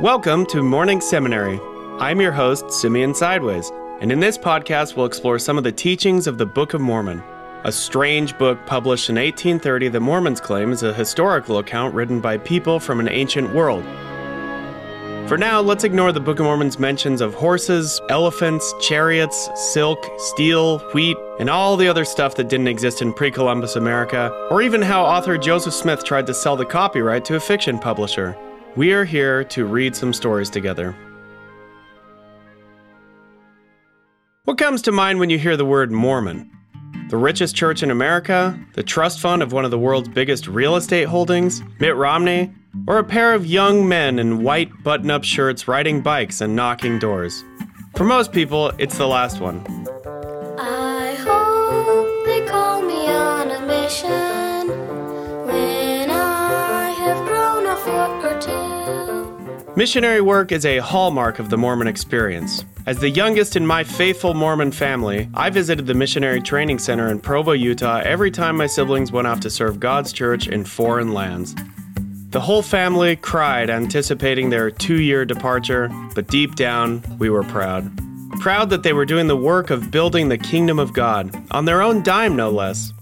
Welcome to Morning Seminary. I'm your host, Simeon Sideways, and in this podcast, we'll explore some of the teachings of the Book of Mormon, a strange book published in 1830 that Mormons claim is a historical account written by people from an ancient world. For now, let's ignore the Book of Mormon's mentions of horses, elephants, chariots, silk, steel, wheat, and all the other stuff that didn't exist in pre Columbus America, or even how author Joseph Smith tried to sell the copyright to a fiction publisher. We are here to read some stories together. What comes to mind when you hear the word Mormon? The richest church in America? The trust fund of one of the world's biggest real estate holdings? Mitt Romney? Or a pair of young men in white button up shirts riding bikes and knocking doors? For most people, it's the last one. I hope they call me on a mission Missionary work is a hallmark of the Mormon experience. As the youngest in my faithful Mormon family, I visited the Missionary Training Center in Provo, Utah every time my siblings went off to serve God's church in foreign lands. The whole family cried, anticipating their two year departure, but deep down, we were proud. Proud that they were doing the work of building the kingdom of God, on their own dime, no less.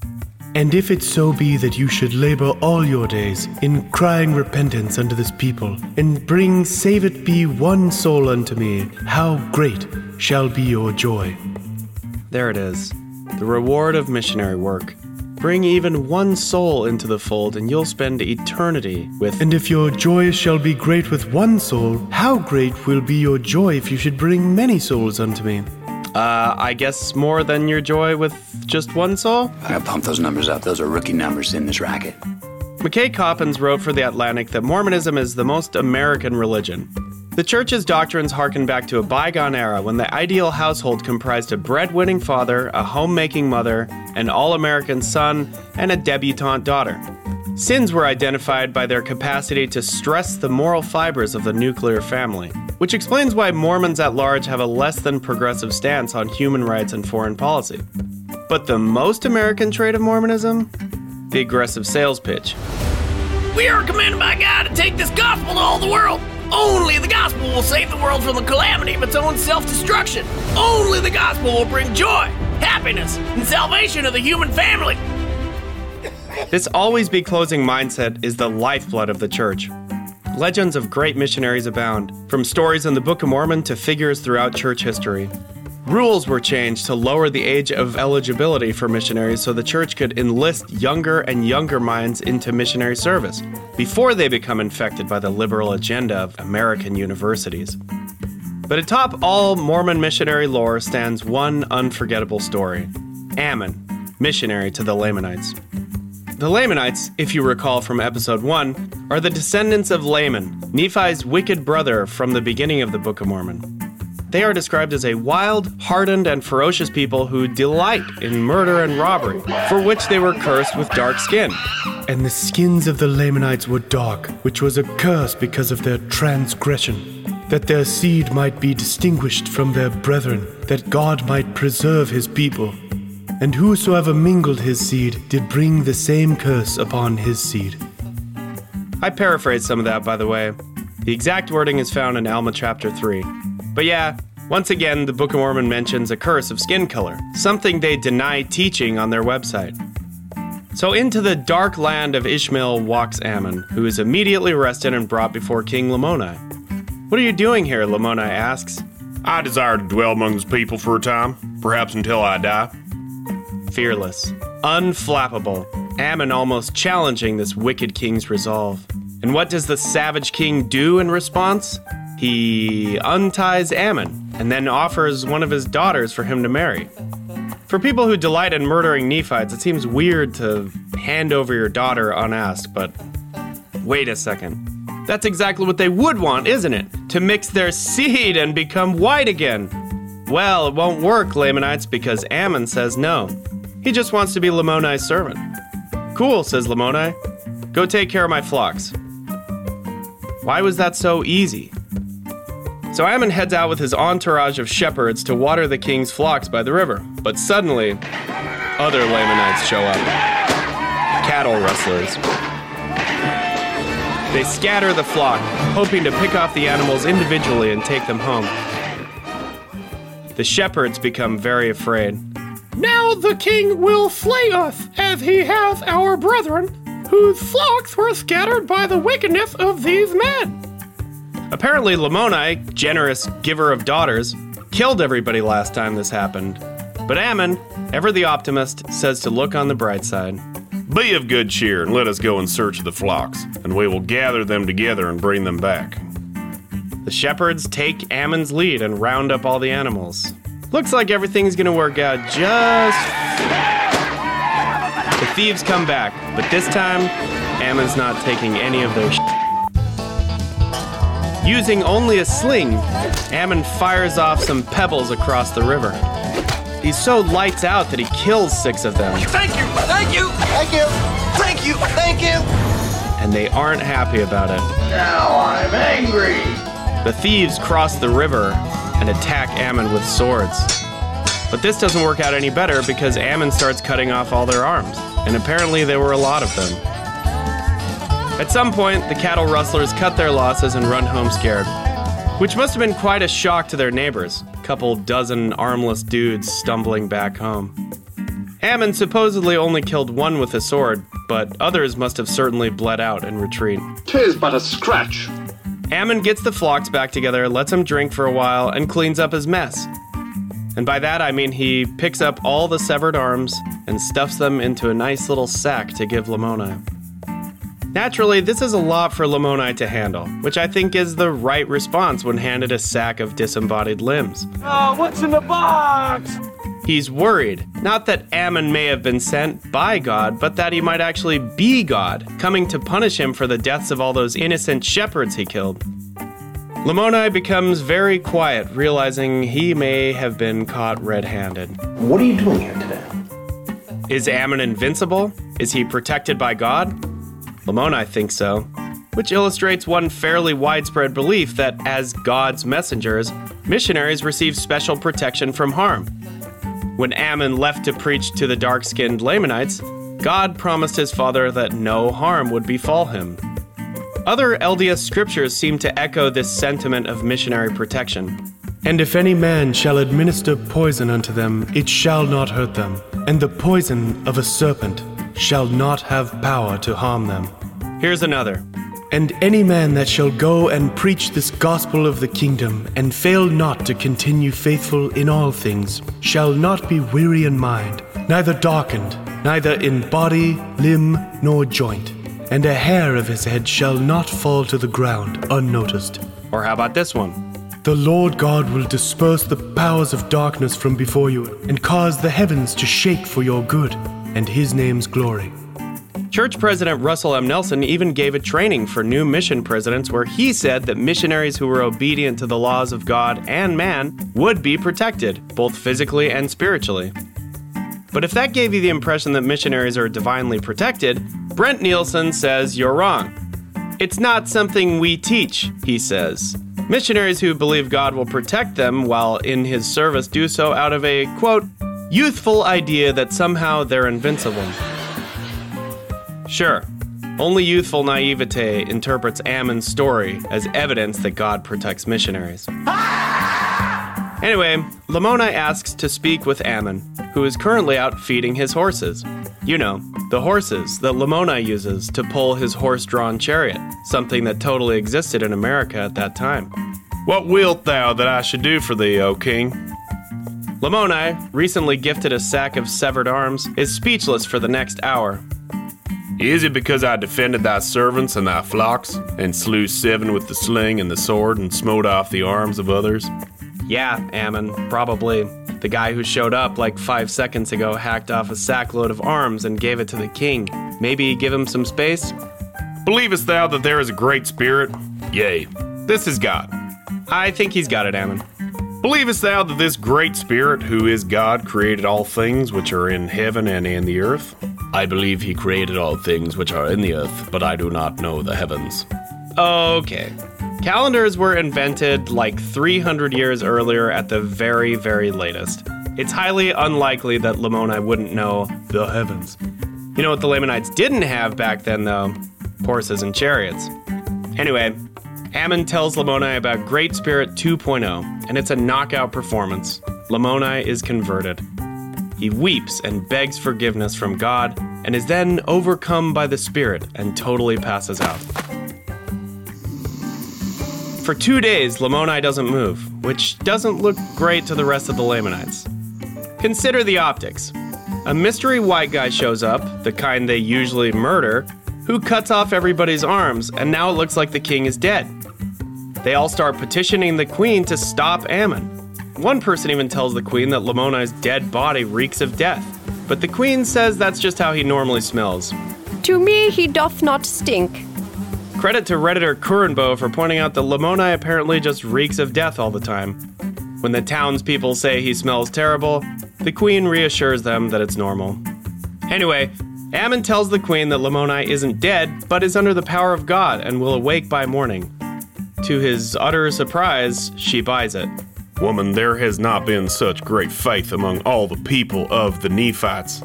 And if it so be that you should labor all your days in crying repentance unto this people, and bring, save it be, one soul unto me, how great shall be your joy. There it is. The reward of missionary work. Bring even one soul into the fold, and you'll spend eternity with. And if your joy shall be great with one soul, how great will be your joy if you should bring many souls unto me? Uh, I guess more than your joy with just one soul? I gotta pump those numbers up. Those are rookie numbers in this racket. McKay Coppins wrote for The Atlantic that Mormonism is the most American religion. The church's doctrines harken back to a bygone era when the ideal household comprised a breadwinning father, a homemaking mother, an all American son, and a debutante daughter. Sins were identified by their capacity to stress the moral fibers of the nuclear family, which explains why Mormons at large have a less than progressive stance on human rights and foreign policy. But the most American trait of Mormonism? The aggressive sales pitch. We are commanded by God to take this gospel to all the world. Only the gospel will save the world from the calamity of its own self destruction. Only the gospel will bring joy, happiness, and salvation to the human family. This always be closing mindset is the lifeblood of the church. Legends of great missionaries abound, from stories in the Book of Mormon to figures throughout church history. Rules were changed to lower the age of eligibility for missionaries so the church could enlist younger and younger minds into missionary service before they become infected by the liberal agenda of American universities. But atop all Mormon missionary lore stands one unforgettable story Ammon, missionary to the Lamanites. The Lamanites, if you recall from episode 1, are the descendants of Laman, Nephi's wicked brother from the beginning of the Book of Mormon. They are described as a wild, hardened, and ferocious people who delight in murder and robbery, for which they were cursed with dark skin. And the skins of the Lamanites were dark, which was a curse because of their transgression, that their seed might be distinguished from their brethren, that God might preserve his people. And whosoever mingled his seed did bring the same curse upon his seed. I paraphrased some of that, by the way. The exact wording is found in Alma chapter 3. But yeah, once again, the Book of Mormon mentions a curse of skin color, something they deny teaching on their website. So into the dark land of Ishmael walks Ammon, who is immediately arrested and brought before King Lamoni. What are you doing here? Lamoni asks. I desire to dwell among this people for a time, perhaps until I die. Fearless, unflappable, Ammon almost challenging this wicked king's resolve. And what does the savage king do in response? He unties Ammon and then offers one of his daughters for him to marry. For people who delight in murdering Nephites, it seems weird to hand over your daughter unasked, but wait a second. That's exactly what they would want, isn't it? To mix their seed and become white again. Well, it won't work, Lamanites, because Ammon says no. He just wants to be Lamoni's servant. Cool, says Lamoni. Go take care of my flocks. Why was that so easy? So Ammon heads out with his entourage of shepherds to water the king's flocks by the river. But suddenly, other Lamanites show up cattle rustlers. They scatter the flock, hoping to pick off the animals individually and take them home. The shepherds become very afraid. Now the king will flay us, as he hath our brethren, whose flocks were scattered by the wickedness of these men. Apparently, Lamoni, generous giver of daughters, killed everybody last time this happened. But Ammon, ever the optimist, says to look on the bright side. Be of good cheer and let us go in search of the flocks, and we will gather them together and bring them back. The shepherds take Ammon's lead and round up all the animals. Looks like everything's gonna work out just. The thieves come back, but this time, Ammon's not taking any of their. Sh- Using only a sling, Ammon fires off some pebbles across the river. He's so lights out that he kills six of them, Thank you, thank you, thank you, thank you, thank you. and they aren't happy about it. Now I'm angry. The thieves cross the river and attack Ammon with swords. But this doesn't work out any better because Ammon starts cutting off all their arms, and apparently there were a lot of them. At some point, the cattle rustlers cut their losses and run home scared, which must have been quite a shock to their neighbors. A couple dozen armless dudes stumbling back home. Ammon supposedly only killed one with a sword, but others must have certainly bled out in retreat. Tis but a scratch. Ammon gets the flocks back together, lets them drink for a while, and cleans up his mess. And by that I mean he picks up all the severed arms and stuffs them into a nice little sack to give Lamoni. Naturally, this is a lot for Lamoni to handle, which I think is the right response when handed a sack of disembodied limbs. Oh, what's in the box? He's worried, not that Ammon may have been sent by God, but that he might actually be God, coming to punish him for the deaths of all those innocent shepherds he killed. Lamoni becomes very quiet, realizing he may have been caught red handed. What are you doing here today? Is Ammon invincible? Is he protected by God? Lamoni thinks so, which illustrates one fairly widespread belief that as God's messengers, missionaries receive special protection from harm. When Ammon left to preach to the dark skinned Lamanites, God promised his father that no harm would befall him. Other LDS scriptures seem to echo this sentiment of missionary protection. And if any man shall administer poison unto them, it shall not hurt them. And the poison of a serpent shall not have power to harm them. Here's another. And any man that shall go and preach this gospel of the kingdom, and fail not to continue faithful in all things, shall not be weary in mind, neither darkened, neither in body, limb, nor joint. And a hair of his head shall not fall to the ground unnoticed. Or how about this one? The Lord God will disperse the powers of darkness from before you, and cause the heavens to shake for your good, and his name's glory. Church President Russell M. Nelson even gave a training for new mission presidents where he said that missionaries who were obedient to the laws of God and man would be protected, both physically and spiritually. But if that gave you the impression that missionaries are divinely protected, Brent Nielson says you're wrong. It's not something we teach, he says. Missionaries who believe God will protect them while in his service do so out of a, quote, youthful idea that somehow they're invincible. Sure, only youthful naivete interprets Ammon's story as evidence that God protects missionaries. Ah! Anyway, Lamoni asks to speak with Ammon, who is currently out feeding his horses. You know, the horses that Lamoni uses to pull his horse drawn chariot, something that totally existed in America at that time. What wilt thou that I should do for thee, O king? Lamoni, recently gifted a sack of severed arms, is speechless for the next hour. Is it because I defended thy servants and thy flocks, and slew seven with the sling and the sword, and smote off the arms of others? Yeah, Ammon, probably. The guy who showed up like five seconds ago hacked off a sackload of arms and gave it to the king. Maybe give him some space? Believest thou that there is a great spirit? Yea, this is God. I think he's got it, Ammon. Believest thou that this great spirit, who is God, created all things which are in heaven and in the earth? I believe he created all things which are in the earth, but I do not know the heavens. Okay. Calendars were invented like 300 years earlier at the very, very latest. It's highly unlikely that Lamoni wouldn't know the heavens. You know what the Lamanites didn't have back then, though? Horses and chariots. Anyway, Ammon tells Lamoni about Great Spirit 2.0, and it's a knockout performance. Lamoni is converted. He weeps and begs forgiveness from God, and is then overcome by the Spirit and totally passes out. For two days, Lamoni doesn't move, which doesn't look great to the rest of the Lamanites. Consider the optics. A mystery white guy shows up, the kind they usually murder, who cuts off everybody's arms, and now it looks like the king is dead. They all start petitioning the queen to stop Ammon. One person even tells the queen that Lamoni's dead body reeks of death, but the queen says that's just how he normally smells. To me, he doth not stink. Credit to Redditor Kurenbo for pointing out that Lamoni apparently just reeks of death all the time. When the townspeople say he smells terrible, the queen reassures them that it's normal. Anyway, Ammon tells the queen that Lamoni isn't dead, but is under the power of God and will awake by morning. To his utter surprise, she buys it. Woman, there has not been such great faith among all the people of the Nephites.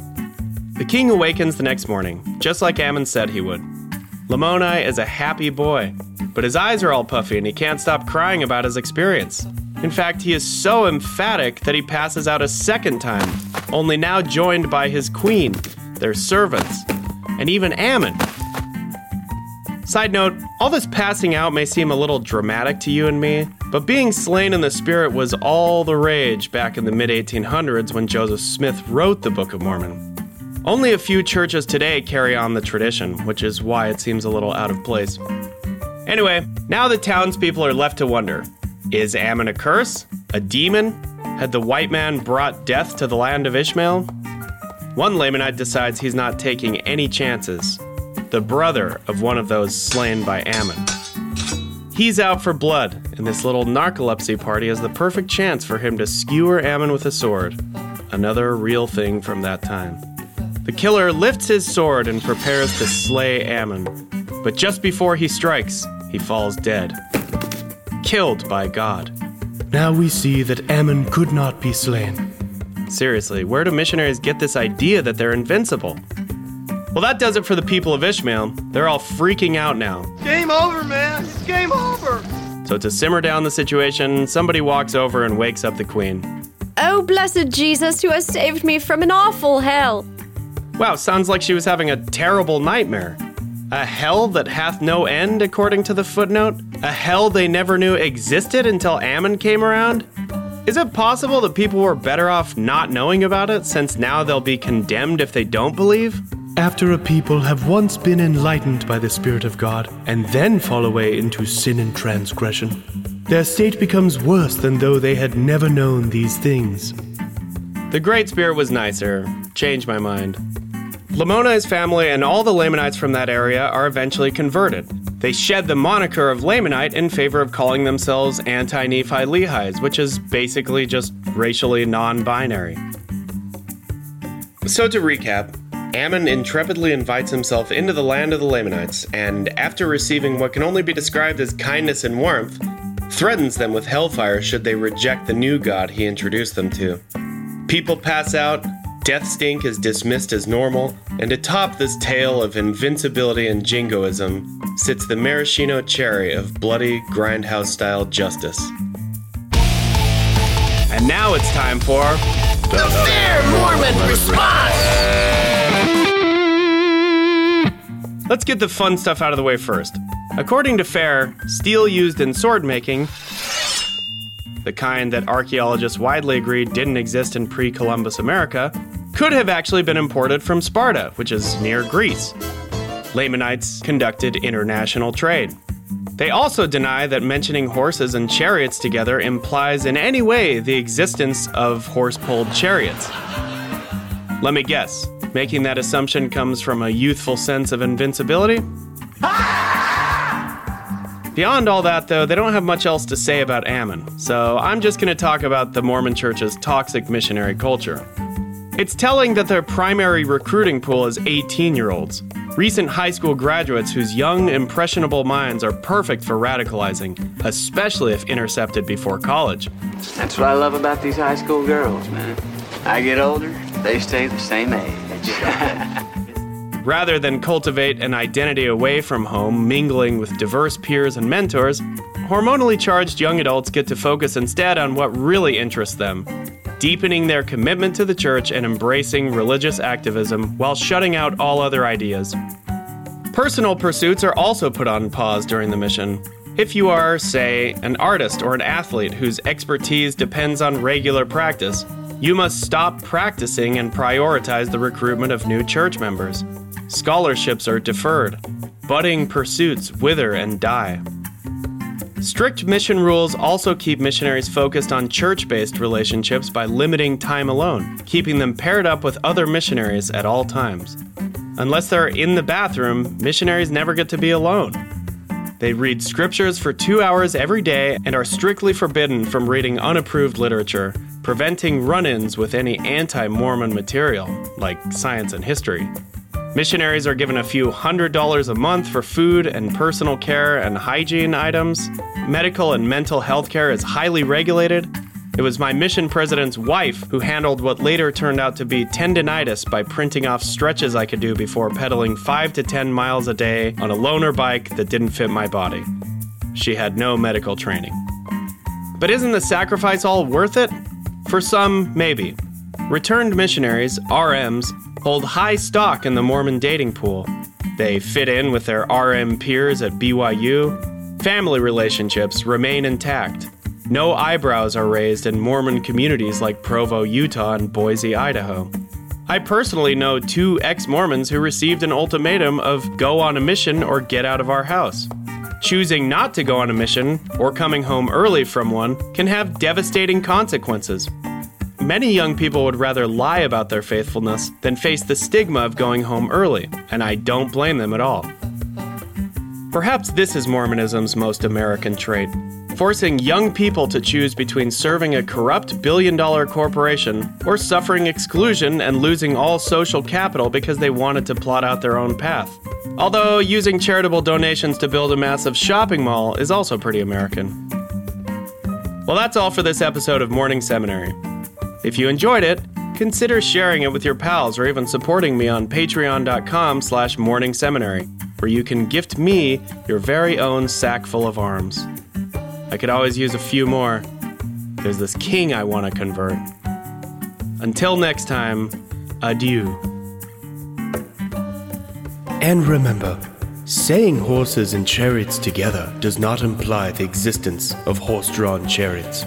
The king awakens the next morning, just like Ammon said he would. Lamoni is a happy boy, but his eyes are all puffy and he can't stop crying about his experience. In fact, he is so emphatic that he passes out a second time, only now joined by his queen, their servants, and even Ammon. Side note, all this passing out may seem a little dramatic to you and me, but being slain in the spirit was all the rage back in the mid 1800s when Joseph Smith wrote the Book of Mormon. Only a few churches today carry on the tradition, which is why it seems a little out of place. Anyway, now the townspeople are left to wonder is Ammon a curse? A demon? Had the white man brought death to the land of Ishmael? One Lamanite decides he's not taking any chances. The brother of one of those slain by Ammon. He's out for blood, and this little narcolepsy party is the perfect chance for him to skewer Ammon with a sword. Another real thing from that time. The killer lifts his sword and prepares to slay Ammon, but just before he strikes, he falls dead. Killed by God. Now we see that Ammon could not be slain. Seriously, where do missionaries get this idea that they're invincible? Well, that does it for the people of Ishmael. They're all freaking out now. Game over, man. It's game over. So, to simmer down the situation, somebody walks over and wakes up the queen. Oh, blessed Jesus, who has saved me from an awful hell. Wow, sounds like she was having a terrible nightmare. A hell that hath no end, according to the footnote? A hell they never knew existed until Ammon came around? Is it possible that people were better off not knowing about it since now they'll be condemned if they don't believe? After a people have once been enlightened by the Spirit of God and then fall away into sin and transgression, their state becomes worse than though they had never known these things. The Great Spirit was nicer. Changed my mind. Lamoni's family and all the Lamanites from that area are eventually converted. They shed the moniker of Lamanite in favor of calling themselves anti Nephi Lehies, which is basically just racially non binary. So, to recap, Ammon intrepidly invites himself into the land of the Lamanites, and after receiving what can only be described as kindness and warmth, threatens them with hellfire should they reject the new god he introduced them to. People pass out, death stink is dismissed as normal, and atop this tale of invincibility and jingoism sits the maraschino cherry of bloody grindhouse style justice. And now it's time for The Fair Mormon Response! Let's get the fun stuff out of the way first. According to Fair, steel used in sword making, the kind that archaeologists widely agree didn't exist in pre Columbus America, could have actually been imported from Sparta, which is near Greece. Lamanites conducted international trade. They also deny that mentioning horses and chariots together implies in any way the existence of horse pulled chariots. Let me guess, making that assumption comes from a youthful sense of invincibility? Beyond all that, though, they don't have much else to say about Ammon, so I'm just going to talk about the Mormon Church's toxic missionary culture. It's telling that their primary recruiting pool is 18 year olds, recent high school graduates whose young, impressionable minds are perfect for radicalizing, especially if intercepted before college. That's what I love about these high school girls, man. I get older, they stay the same age. Rather than cultivate an identity away from home, mingling with diverse peers and mentors, hormonally charged young adults get to focus instead on what really interests them deepening their commitment to the church and embracing religious activism while shutting out all other ideas. Personal pursuits are also put on pause during the mission. If you are, say, an artist or an athlete whose expertise depends on regular practice, you must stop practicing and prioritize the recruitment of new church members. Scholarships are deferred. Budding pursuits wither and die. Strict mission rules also keep missionaries focused on church based relationships by limiting time alone, keeping them paired up with other missionaries at all times. Unless they're in the bathroom, missionaries never get to be alone. They read scriptures for two hours every day and are strictly forbidden from reading unapproved literature, preventing run ins with any anti Mormon material, like science and history. Missionaries are given a few hundred dollars a month for food and personal care and hygiene items. Medical and mental health care is highly regulated. It was my mission president's wife who handled what later turned out to be tendonitis by printing off stretches I could do before pedaling 5 to 10 miles a day on a loaner bike that didn't fit my body. She had no medical training. But isn't the sacrifice all worth it? For some, maybe. Returned missionaries, RMs, hold high stock in the Mormon dating pool. They fit in with their RM peers at BYU. Family relationships remain intact. No eyebrows are raised in Mormon communities like Provo, Utah, and Boise, Idaho. I personally know two ex Mormons who received an ultimatum of go on a mission or get out of our house. Choosing not to go on a mission or coming home early from one can have devastating consequences. Many young people would rather lie about their faithfulness than face the stigma of going home early, and I don't blame them at all. Perhaps this is Mormonism's most American trait forcing young people to choose between serving a corrupt billion dollar corporation or suffering exclusion and losing all social capital because they wanted to plot out their own path. Although using charitable donations to build a massive shopping mall is also pretty American. Well, that's all for this episode of Morning Seminary. If you enjoyed it, consider sharing it with your pals or even supporting me on patreon.com slash where you can gift me your very own sack full of arms. I could always use a few more. There's this king I want to convert. Until next time, adieu. And remember, saying horses and chariots together does not imply the existence of horse drawn chariots.